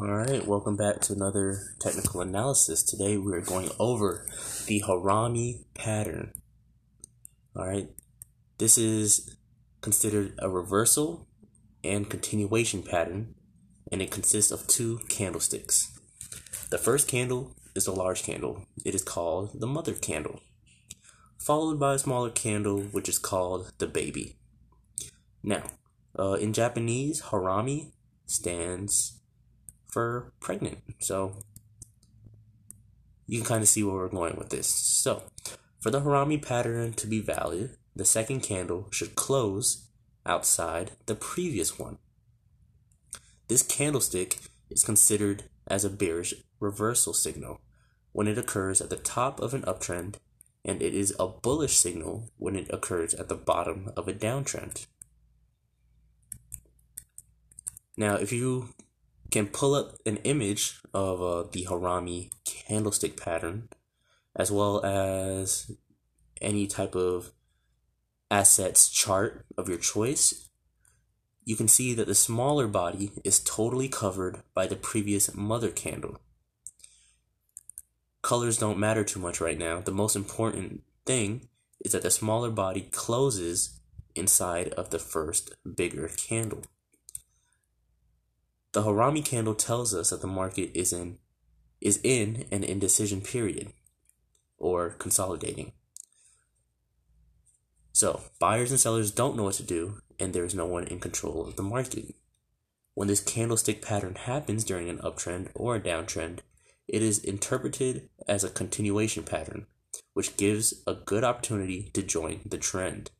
Alright, welcome back to another technical analysis. Today we're going over the Harami pattern. Alright, this is considered a reversal and continuation pattern, and it consists of two candlesticks. The first candle is a large candle, it is called the mother candle, followed by a smaller candle, which is called the baby. Now, uh, in Japanese, Harami stands for pregnant. So you can kind of see where we're going with this. So for the Harami pattern to be valid, the second candle should close outside the previous one. This candlestick is considered as a bearish reversal signal when it occurs at the top of an uptrend, and it is a bullish signal when it occurs at the bottom of a downtrend. Now, if you can pull up an image of uh, the Harami candlestick pattern, as well as any type of assets chart of your choice, you can see that the smaller body is totally covered by the previous mother candle. Colors don't matter too much right now. The most important thing is that the smaller body closes inside of the first bigger candle. The Harami candle tells us that the market is in is in an indecision period or consolidating. So, buyers and sellers don't know what to do and there is no one in control of the market. When this candlestick pattern happens during an uptrend or a downtrend, it is interpreted as a continuation pattern, which gives a good opportunity to join the trend.